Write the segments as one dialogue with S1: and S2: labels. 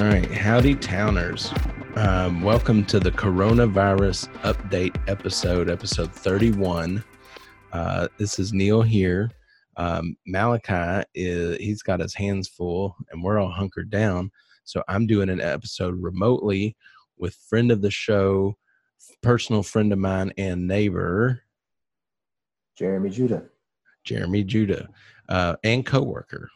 S1: All right, howdy, towners. Um, welcome to the coronavirus update episode, episode 31. Uh, this is Neil here. Um, Malachi is he's got his hands full, and we're all hunkered down. So I'm doing an episode remotely with friend of the show, personal friend of mine, and neighbor
S2: Jeremy Judah.
S1: Jeremy Judah, uh, and coworker.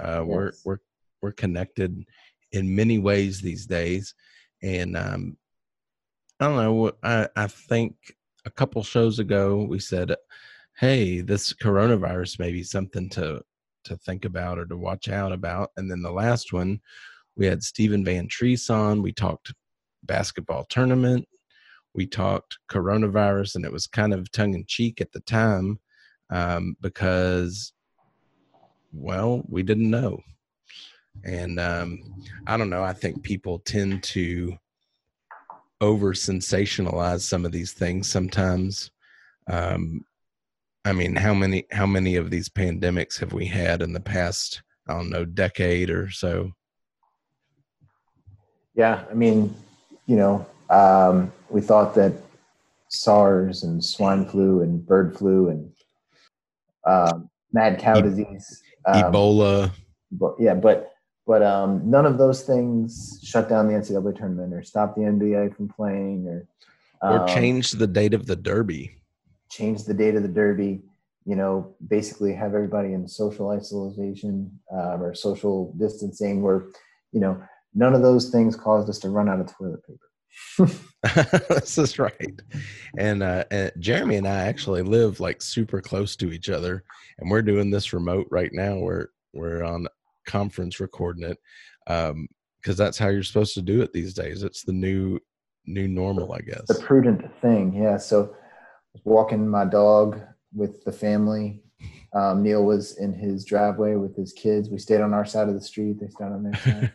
S1: Uh,
S2: Yes.
S1: We're we're we're connected in many ways these days, and um, I don't know. I I think a couple shows ago we said, "Hey, this coronavirus may be something to to think about or to watch out about." And then the last one, we had Stephen Van Treese on. We talked basketball tournament. We talked coronavirus, and it was kind of tongue in cheek at the time um, because, well, we didn't know. And um, I don't know. I think people tend to over sensationalize some of these things sometimes. Um, I mean, how many how many of these pandemics have we had in the past? I don't know, decade or so.
S2: Yeah, I mean, you know, um, we thought that SARS and swine flu and bird flu and um, mad cow disease. Um,
S1: Ebola.
S2: But, yeah, but but um, none of those things shut down the NCAA tournament or stop the NBA from playing or
S1: or
S2: um,
S1: change the date of the derby.
S2: change the date of the derby you know basically have everybody in social isolation uh, or social distancing where you know none of those things caused us to run out of toilet paper
S1: this is right. And, uh, and Jeremy and I actually live like super close to each other, and we're doing this remote right now. We're we're on conference recording it because that's how you're supposed to do it these days. It's the new new normal, I guess.
S2: the prudent thing yeah so walking my dog with the family um, neil was in his driveway with his kids we stayed on our side of the street they stayed on their side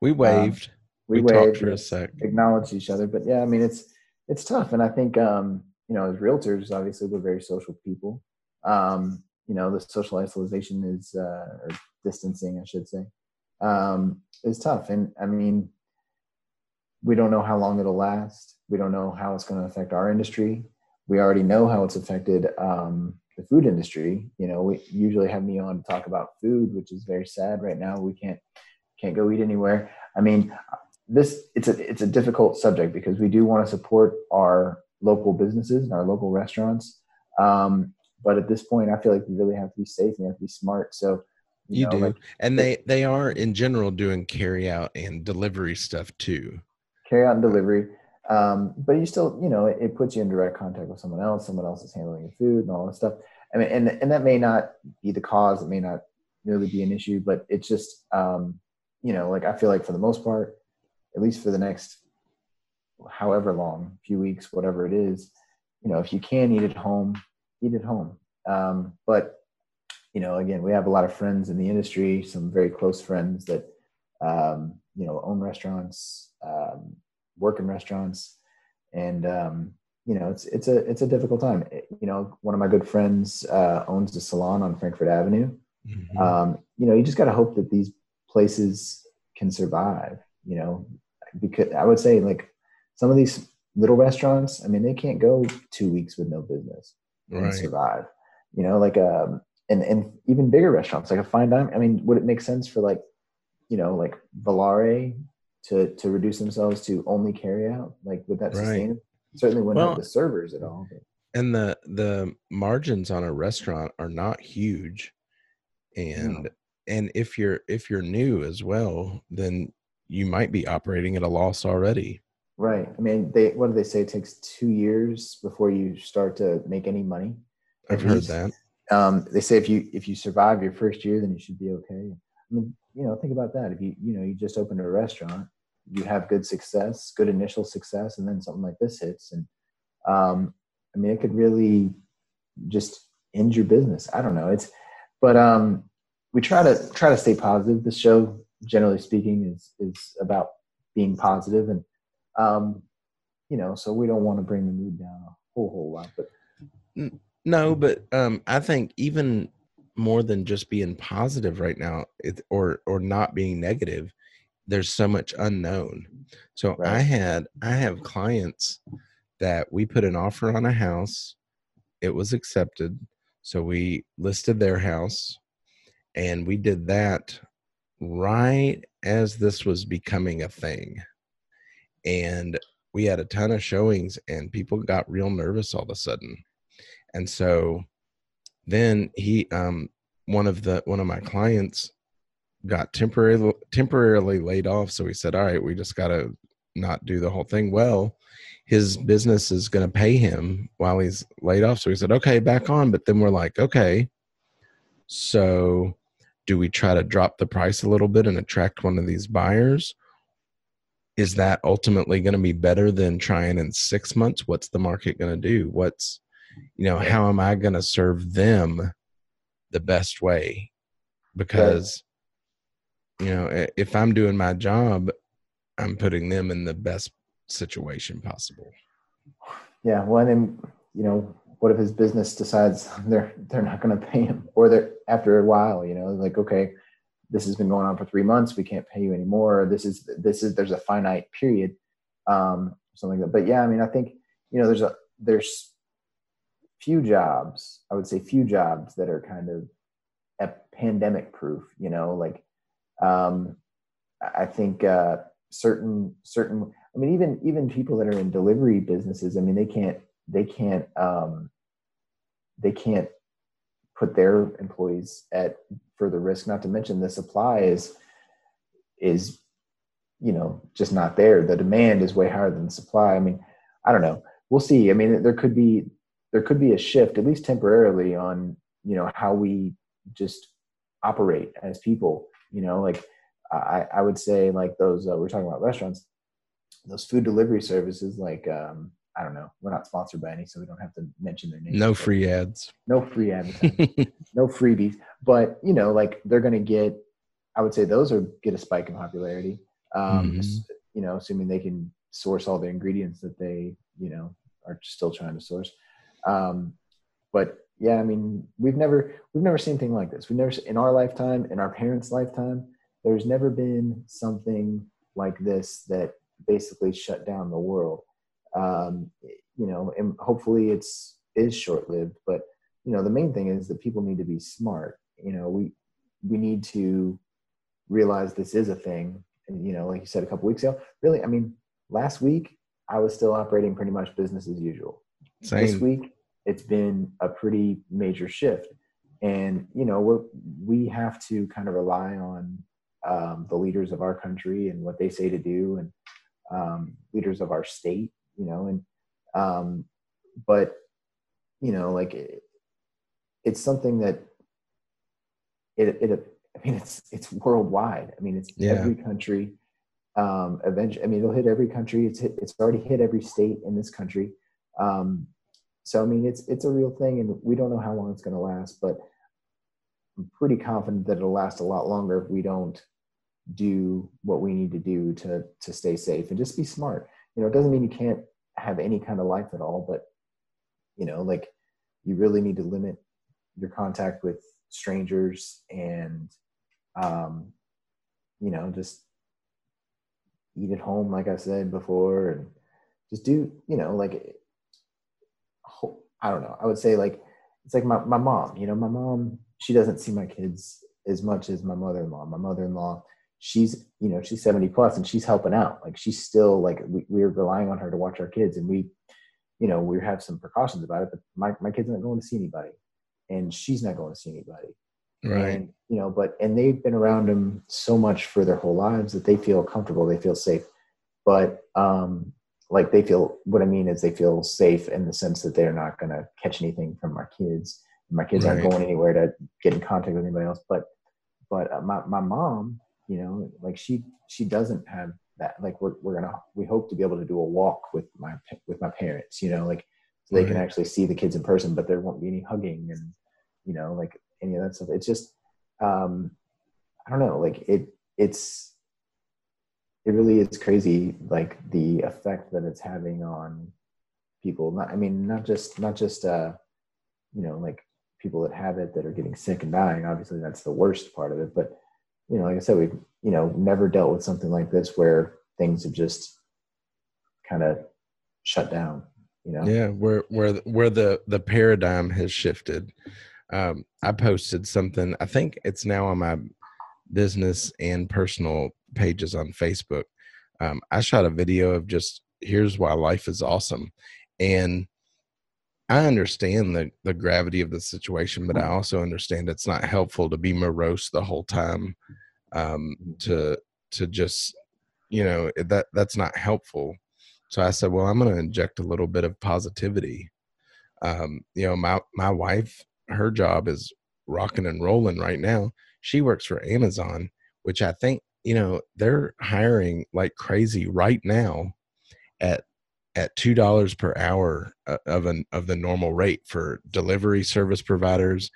S1: we waved.
S2: we,
S1: we talked
S2: waved
S1: for a
S2: we
S1: sec.
S2: acknowledged each other but yeah i mean it's it's tough and i think um you know as realtors obviously we're very social people um you know the social isolation is uh or distancing i should say. Um is tough. And i mean we don't know how long it'll last. We don't know how it's going to affect our industry. We already know how it's affected um the food industry. You know we usually have me on to talk about food which is very sad right now. We can't can't go eat anywhere. I mean this it's a it's a difficult subject because we do want to support our local businesses and our local restaurants. Um, but at this point i feel like we really have to be safe and you have to be smart. So
S1: You
S2: know,
S1: do,
S2: like,
S1: and they they are in general doing carry out and delivery stuff too.
S2: carry out and delivery um, but you still you know it, it puts you in direct contact with someone else someone else is handling your food and all that stuff i mean and, and that may not be the cause it may not really be an issue but it's just um, you know like i feel like for the most part at least for the next however long few weeks whatever it is you know if you can eat at home eat at home um, but you know again we have a lot of friends in the industry some very close friends that um, you know own restaurants um, work in restaurants. And um, you know it's it's a it's a difficult time. It- you know one of my good friends uh, owns a salon on frankfort avenue.
S1: Mhm.
S2: um, you know you just got to hope that these places can survive you know because i would say like some of these little restaurants i mean they can't go two weeks with no business and survive. You know like um and and even bigger restaurants like a fine dine i mean would it make sense for like you know like volare to to reduce themselves to only carry out like would that
S1: Right.
S2: sustain it certainly wouldn't
S1: Well-
S2: help the servers at all but
S1: and the the margins on a restaurant are not huge and and if you're if you're new as well then you might be operating at a loss already
S2: Right. I mean, they what do they say? It takes two years before you start to make any money.
S1: i've heard that
S2: Um, they say if you if you survive your first year, then you should be okay. I mean, you know, think about that. If you you know you just opened a restaurant, you have good success, good initial success, and then something like this hits, and um, I mean, it could really just end your business. I don't know. It's but um, we try to try to stay positive. The show, generally speaking, is is about being positive and um, you know, so we don't want to bring the mood down a whole whole lot. But
S1: no but um i think even more than just being positive right now it, or or not being negative there's so much unknown. So I had I have clients that we put an offer on a house, it was accepted. So we listed their house and we did that right as this was becoming a thing. And we had a ton of showings and people got real nervous all of a sudden. And so then he um one of the one of my clients got temporarily temporarily laid off. So he said all right we just got to not do the whole thing. Well his business is going to pay him while he's laid off. So he said okay back on. But then we're like okay so do we try to drop the price a little bit and attract one of these buyers? Is that ultimately going to be better than trying in 6 months? What's the market going to do? What's you know how am i going to serve them the best way because you know if i'm doing my job i'm putting them in the best situation possible
S2: Yeah. Well, then you know, what if his business decides they're they're not going to pay him, or they're after a while, you know, like okay, this has been going on for three months, we can't pay you anymore. This is this is there's a finite period, um, something like that. But yeah, I mean, I think you know, there's a there's few jobs, I would say, few jobs that are kind of ep- pandemic proof. You know, like um, I I think uh, certain certain. I mean, even even people that are in delivery businesses. I mean, they can't they can't um, they can't put their employees at further risk. Not to mention the supply is is you know just not there. The demand is way higher than the supply. I mean, I don't know. We'll see. I mean, there could be there could be a shift, at least temporarily, on you know how we just operate as people. You know, like I, I would say like those uh, we're talking about restaurants, those food delivery services. Like um, I don't know, we're not sponsored by any, so we don't have to mention their names.
S1: no free ads
S2: no free ads. no freebies. But you know, like they're going to get. I would say those are get a spike in popularity. Um,
S1: Mhm.
S2: You know, assuming they can source all the ingredients that they you know are still trying to source. Um, but yeah, I mean, we've never we've never seen anything like this. We've never in our lifetime, in our parents' lifetime, there's never been something like this that basically shut down the world. Um, you know, and hopefully it's is short lived. But you know, the main thing is that people need to be smart. You know, we we need to realize this is a thing. And you know, like you said a couple weeks ago, really, I mean, last week I was still operating pretty much business as usual this week it's been a pretty major shift. And you know we're we have to kind of rely on um, the leaders of our country and what they say to do and um, leaders of our state you know and um, but you know like it, it's something that it, it i mean it's it's worldwide. I mean it's
S1: Yeah.
S2: every country um eventually i mean it'll hit every country. It's hit, it's already hit every state in this country. Um so i mean it's it's a real thing and we don't know how long it's going to last but i'm pretty confident that it'll last a lot longer if we don't do what we need to do to to stay safe and just be smart. You know it doesn't mean you can't have any kind of life at all but you know like you really need to limit your contact with strangers and um you know just eat at home like i said before and just do you know like i don't know. I would say like it's like my, my mom you know my mom she doesn't see my kids as much as my mother-in-law. My mother-in-law she's you know she's 70 plus and she's helping out. Like she's still like we, we're relying on her to watch our kids and we you know we have some precautions about it but my, my kid's not going to see anybody and she's not going to see anybody.
S1: Right.
S2: And you know but and they've been around them so much for their whole lives that they feel comfortable they feel safe. But um like they feel what i mean is they feel safe in the sense that they're not going to catch anything from my kids. My kids aren't going anywhere to get in contact with anybody else. But but uh, my, my mom you know like she she doesn't have that like we're, we're gonna we hope to be able to do a walk with my with my parents you know like so they can actually see the kids in person but there won't be any hugging and you know like any of that stuff. It's just um i don't know like it it's it really is crazy like the effect that it's having on people. Not i mean not just not just uh you know like people that have it that are getting sick and dying. Obviously that's the worst part of it. But you know like i said we've you know never dealt with something like this where things have just kind of shut down you know?
S1: Yeah where where where the the paradigm has shifted. Um i posted something i think it's now on my business and personal pages on facebook um i shot a video of just here's why life is awesome and i understand the the gravity of the situation but i also understand it's not helpful to be morose the whole time um to to just you know that that's not helpful so I said, well, I'm going to inject a little bit of positivity. Um, you know, my my wife, her job is rocking and rolling right now. She works for Amazon, which I think you know they're hiring like crazy right now at at two dollars per hour uh, of an of the normal rate for delivery service providers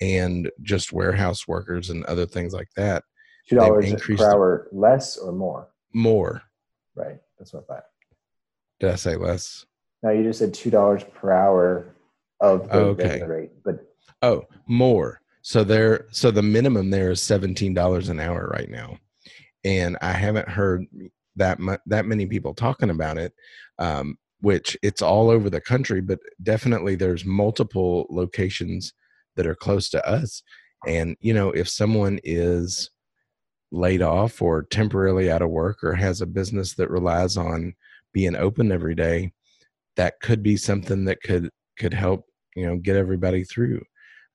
S1: and just warehouse workers and other things like that.
S2: Two dollars per hour less or more?
S1: More.
S2: Right. That's what I thought.
S1: Did I say less?
S2: No, you just said two dollars per hour of the
S1: okay.
S2: rate, but
S1: oh, more. So there, so the minimum there is seventeen dollars an hour right now, and I haven't heard that mu- that many people talking about it. Um, which it's all over the country, but definitely there's multiple locations that are close to us. And you know, if someone is laid off or temporarily out of work or has a business that relies on being open every day that could be something that could could help you know get everybody through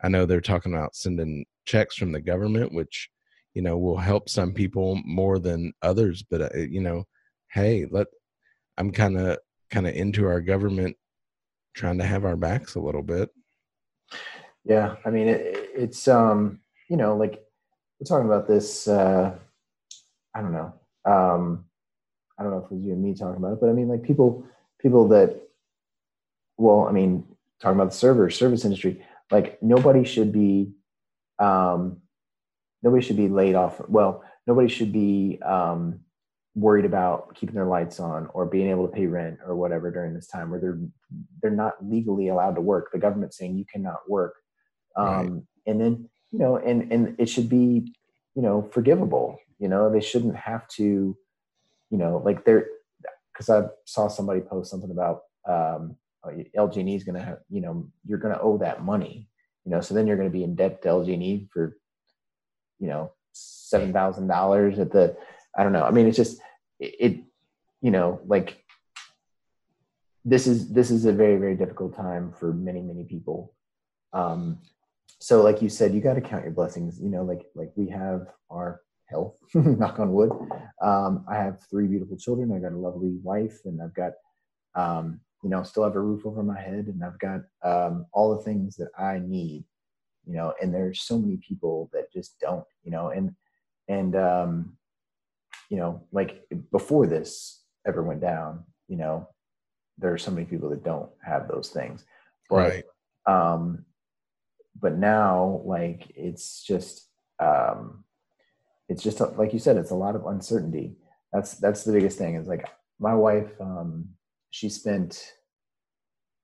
S1: i know they're talking about sending checks from the government which you know will help some people more than others but uh, you know hey let i'm kind of kind of into our government trying to have our backs a little bit.
S2: Yeah i mean it, it's um you know like we're talking about this uh i don't know um I don't know if it was you and me talking about it, but I mean, like people, people that, well, I mean, talking about the server service industry, like nobody should be, um, nobody should be laid off. Well, nobody should be um, worried about keeping their lights on or being able to pay rent or whatever during this time where they're they're not legally allowed to work. The government's saying you cannot work, um, right. and then you know, and and it should be you know forgivable. You know, they shouldn't have to you know, like they're because I saw somebody post something about um, LG&E is going to have, you know, you're going to owe that money, you know, so then you're going to be in debt to LG&E for, you know, seven thousand dollars at the, I don't know. I mean, it's just it, it, you know, like this is this is a very very difficult time for many many people. Um, so like you said, you got to count your blessings. You know, like like we have our health, knock on wood. Um, I have three beautiful children. I got a lovely wife, and I've got, um, you know, still have a roof over my head, and I've got um, all the things that I need, you know. And there's so many people that just don't, you know, and and um, you know, like before this ever went down, you know, there are so many people that don't have those things,
S1: but, right?
S2: Um, but now, like, it's just um it's just like you said, it's a lot of uncertainty. That's that's the biggest thing. Is like my wife, um, she spent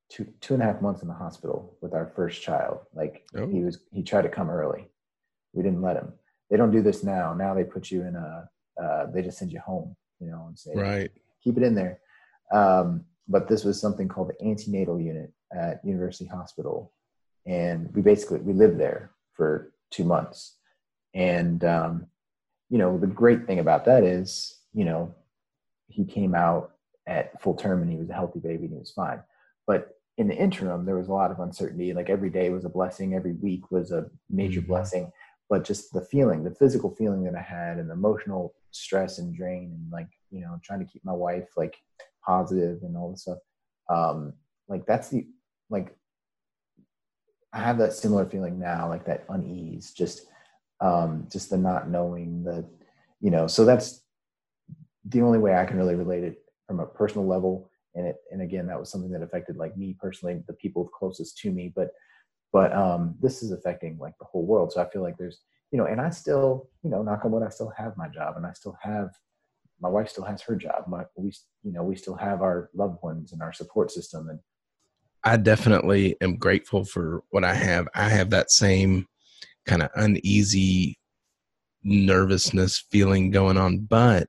S2: two two and a half months in the hospital with our first child. Like oh. he was, he tried to come early. We didn't let him. They don't do this now. Now they put you in a, uh, they just send you home, you know, and say,
S1: right,
S2: keep it in there. Um, but this was something called the antenatal unit at University Hospital, and we basically we lived there for two months, and um, you know, the great thing about that is, you know, he came out at full term and he was a healthy baby and he was fine. But in the interim, there was a lot of uncertainty. Like every day was a blessing, every week was a major mm-hmm. blessing. But just the feeling, the physical feeling that I had, and the emotional stress and drain, and like you know, trying to keep my wife like positive and all this stuff. Um, like that's the like I have that similar feeling now, like that unease, just um, just the not knowing that you know so that's the only way i can really relate it from a personal level. And it and again that was something that affected like me personally the people closest to me but but um this is affecting like the whole world. So i feel like there's you know and i still you know knock on wood i still have my job and i still have my wife still has her job. My we you know we still have our loved ones and our support system. And
S1: i definitely am grateful for what i have. I have that same kind of uneasy nervousness feeling going on. But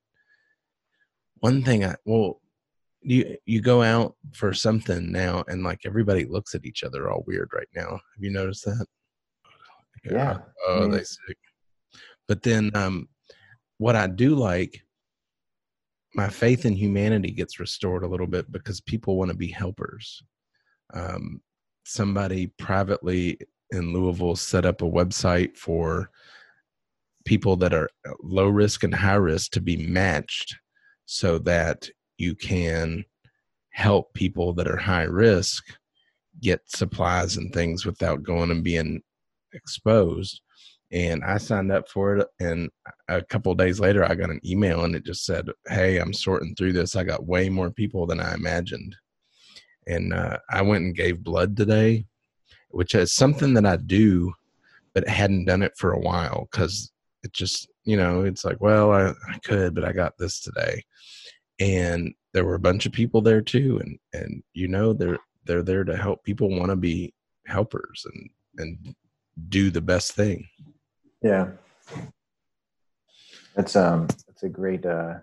S1: one thing I well, you you go out for something now, and like everybody looks at each other all weird right now. Have you noticed that?
S2: Yeah.
S1: Oh,
S2: I mean,
S1: they sick. But then, um, what I do like, my faith in humanity gets restored a little bit because people want to be helpers. Um, somebody privately in Louisville set up a website for people that are low risk and high risk to be matched so that you can help people that are high risk get supplies and things without going and being exposed. And i signed up for it and a couple days later i got an email and it just said hey i'm sorting through this. I got way more people than i imagined. And uh, i went and gave blood today which is something that i do but hadn't done it for a while because it just you know it's like well I, I could but i got this today and there were a bunch of people there too and and you know they're they're there to help people want to be helpers and and do the best thing
S2: Yeah. That's um that's a great uh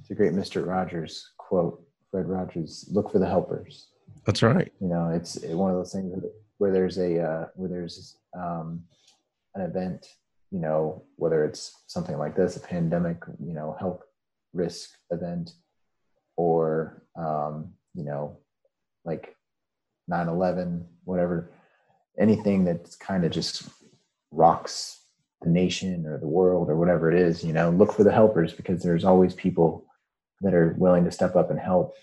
S2: it's a great Mr. Rogers quote. Fred Rogers, look for the helpers.
S1: that's right
S2: You know, it's one of those things where there's a uh, where there's um, an event. You know, whether it's something like this, a pandemic, you know, health risk event, or um, you know, like 9/11, whatever, anything that's kind of just rocks the nation or the world or whatever it is. You know, look for the helpers because there's always people that are willing to step up and help.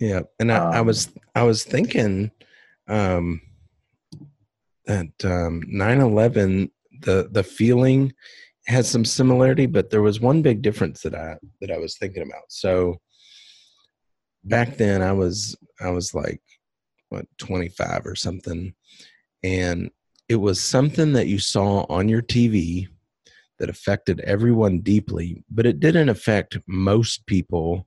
S1: Yeah, and I, I
S2: Um,
S1: was I was thinking um, that um, 9/11 the the feeling has some similarity, but there was one big difference that I that I was thinking about. So back then, I was I was like what 25 or something, and it was something that you saw on your TV that affected everyone deeply, but it didn't affect most people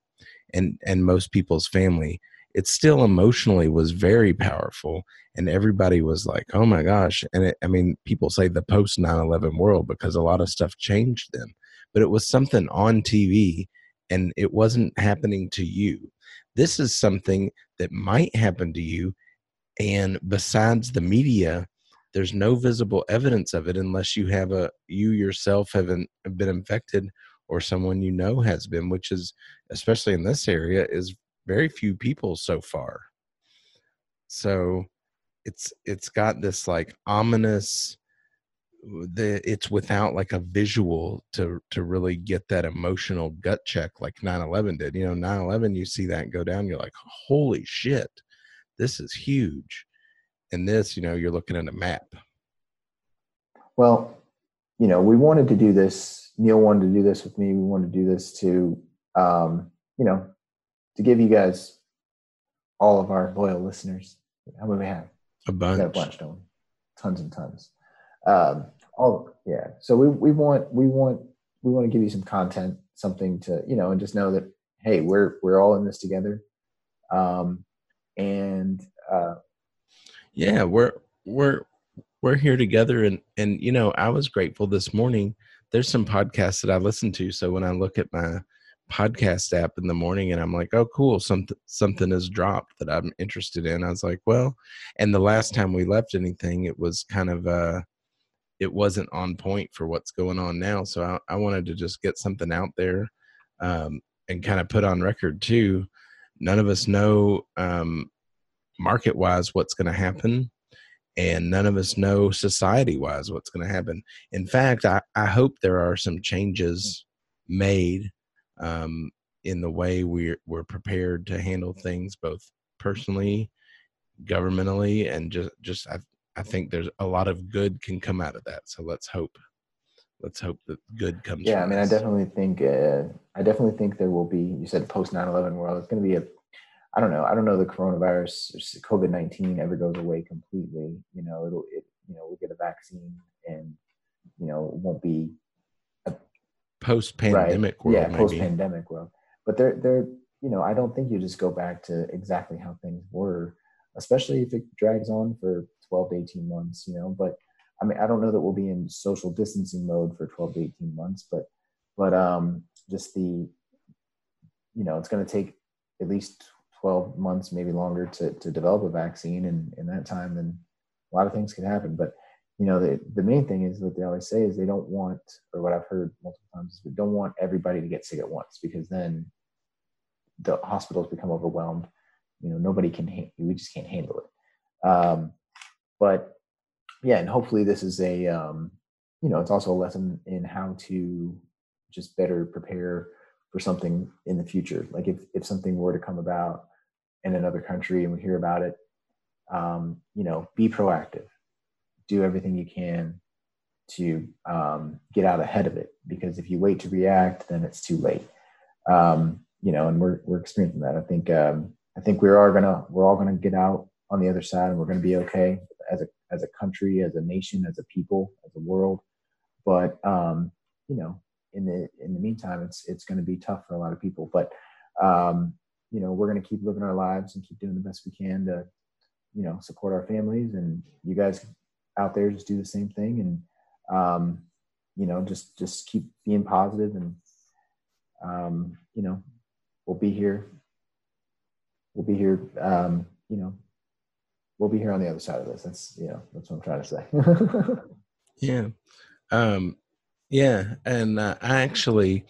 S1: and and most people's family it still emotionally was very powerful and everybody was like oh my gosh and it, i mean people say the post 9-11 world because a lot of stuff changed then but it was something on tv and it wasn't happening to you. This is something that might happen to you and besides the media there's no visible evidence of it unless you have a you yourself haven't been infected or someone you know has been which is especially in this area is very few people so far so it's it's got this like ominous the it's without like a visual to to really get that emotional gut check like 9-11 did you know 9-11 you see that go down you're like holy shit this is huge and this you know you're looking at a map
S2: Well, you know, we wanted to do this. Neil wanted to do this with me. We wanted to do this to, um, you know, to give you guys, all of our loyal listeners. How many we have?
S1: a
S2: got a
S1: bunch
S2: bunch, don't we? Tons and tons. Um, all yeah. So we we want we want we want to give you some content, something to you know, and just know that hey, we're we're all in this together. Um, and uh,
S1: yeah we're we're we're here together and and you know i was grateful this morning there's some podcasts that i listen to so when i look at my podcast app in the morning and i'm like oh cool something something has dropped that i'm interested in. I was like well and the last time we left anything it was kind of uh it wasn't on point for what's going on now so i, I wanted to just get something out there um and kind of put on record too none of us know um market wise what's going to happen and none of us know society wise what's going to happen. In fact I, I hope there are some changes made um, in the way we're, we're prepared to handle things both personally governmentally and just just I, I think there's a lot of good can come out of that so let's hope let's hope that good comes
S2: yeah, I mean, I definitely think uh, I definitely think there will be. You said post 9-11 world. It's going to be a. I don't know. I don't know. The coronavirus, COVID nineteen, ever goes away completely. You know, it'll. It, you know, we'll get a vaccine, and you know, it won't be
S1: post pandemic world
S2: yeah, post pandemic world. But they're they're you know, I don't think you just go back to exactly how things were, especially if it drags on for twelve to eighteen months. You know, but I mean, I don't know that we'll be in social distancing mode for 12 to 18 months, but but um, just the you know it's going to take at least 12 months, maybe longer, to to develop a vaccine, and in that time, then a lot of things can happen. But you know, the the main thing is what they always say is they don't want, or what I've heard multiple times is we don't want everybody to get sick at once because then the hospitals become overwhelmed. You know, nobody can, we just can't handle it. Um, but yeah, and hopefully this is a, um, you know, it's also a lesson in how to just better prepare for something in the future. Like if, if something were to come about in another country and we hear about it, um, you know, be proactive, do everything you can to um, get out ahead of it. Because if you wait to react, then it's too late. Um, you know, and we're we're experiencing that. I think um, I think we are gonna we're all gonna get out on the other side, and we're gonna be okay as a as a country, as a nation, as a people, as a world. But um, you know, in the in the meantime, it's it's to be tough for a lot of people. But um, you know, we're to keep living our lives and keep doing the best we can to you know support our families. And you guys out there just do the same thing, and um, you know, just just keep being positive and um, you know we'll be here. We'll be here. Um, you know, we'll be here on the other side of this. That's you know, that's what I'm trying to say.
S1: yeah, um, yeah, and uh, I actually,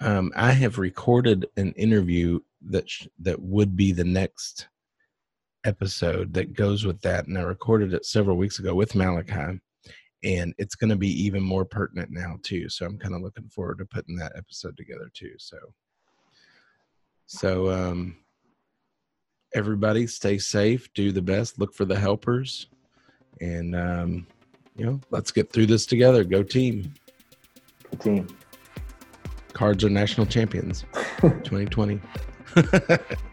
S1: um, I have recorded an interview that sh- that would be the next episode that goes with that, and I recorded it several weeks ago with Malachi, and it's going to be even more pertinent now too. So I'm kind of looking forward to putting that episode together too. So so, um, everybody stay safe, do the best, look for the helpers, and, um, you know, let's get through this together. Go team.
S2: Go team.
S1: Cards are national champions 2020.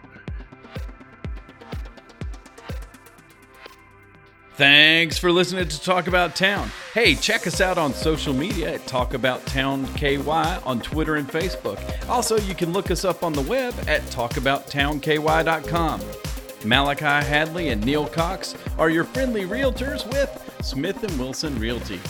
S3: Thanks for listening to Talk About Town. Hey, check us out on social media at Talk About Town KY on Twitter and Facebook. Also, you can look us up on the web at talkabouttownky.com. Malachi Hadley and Neil Cox are your friendly realtors with Smith and Wilson Realty.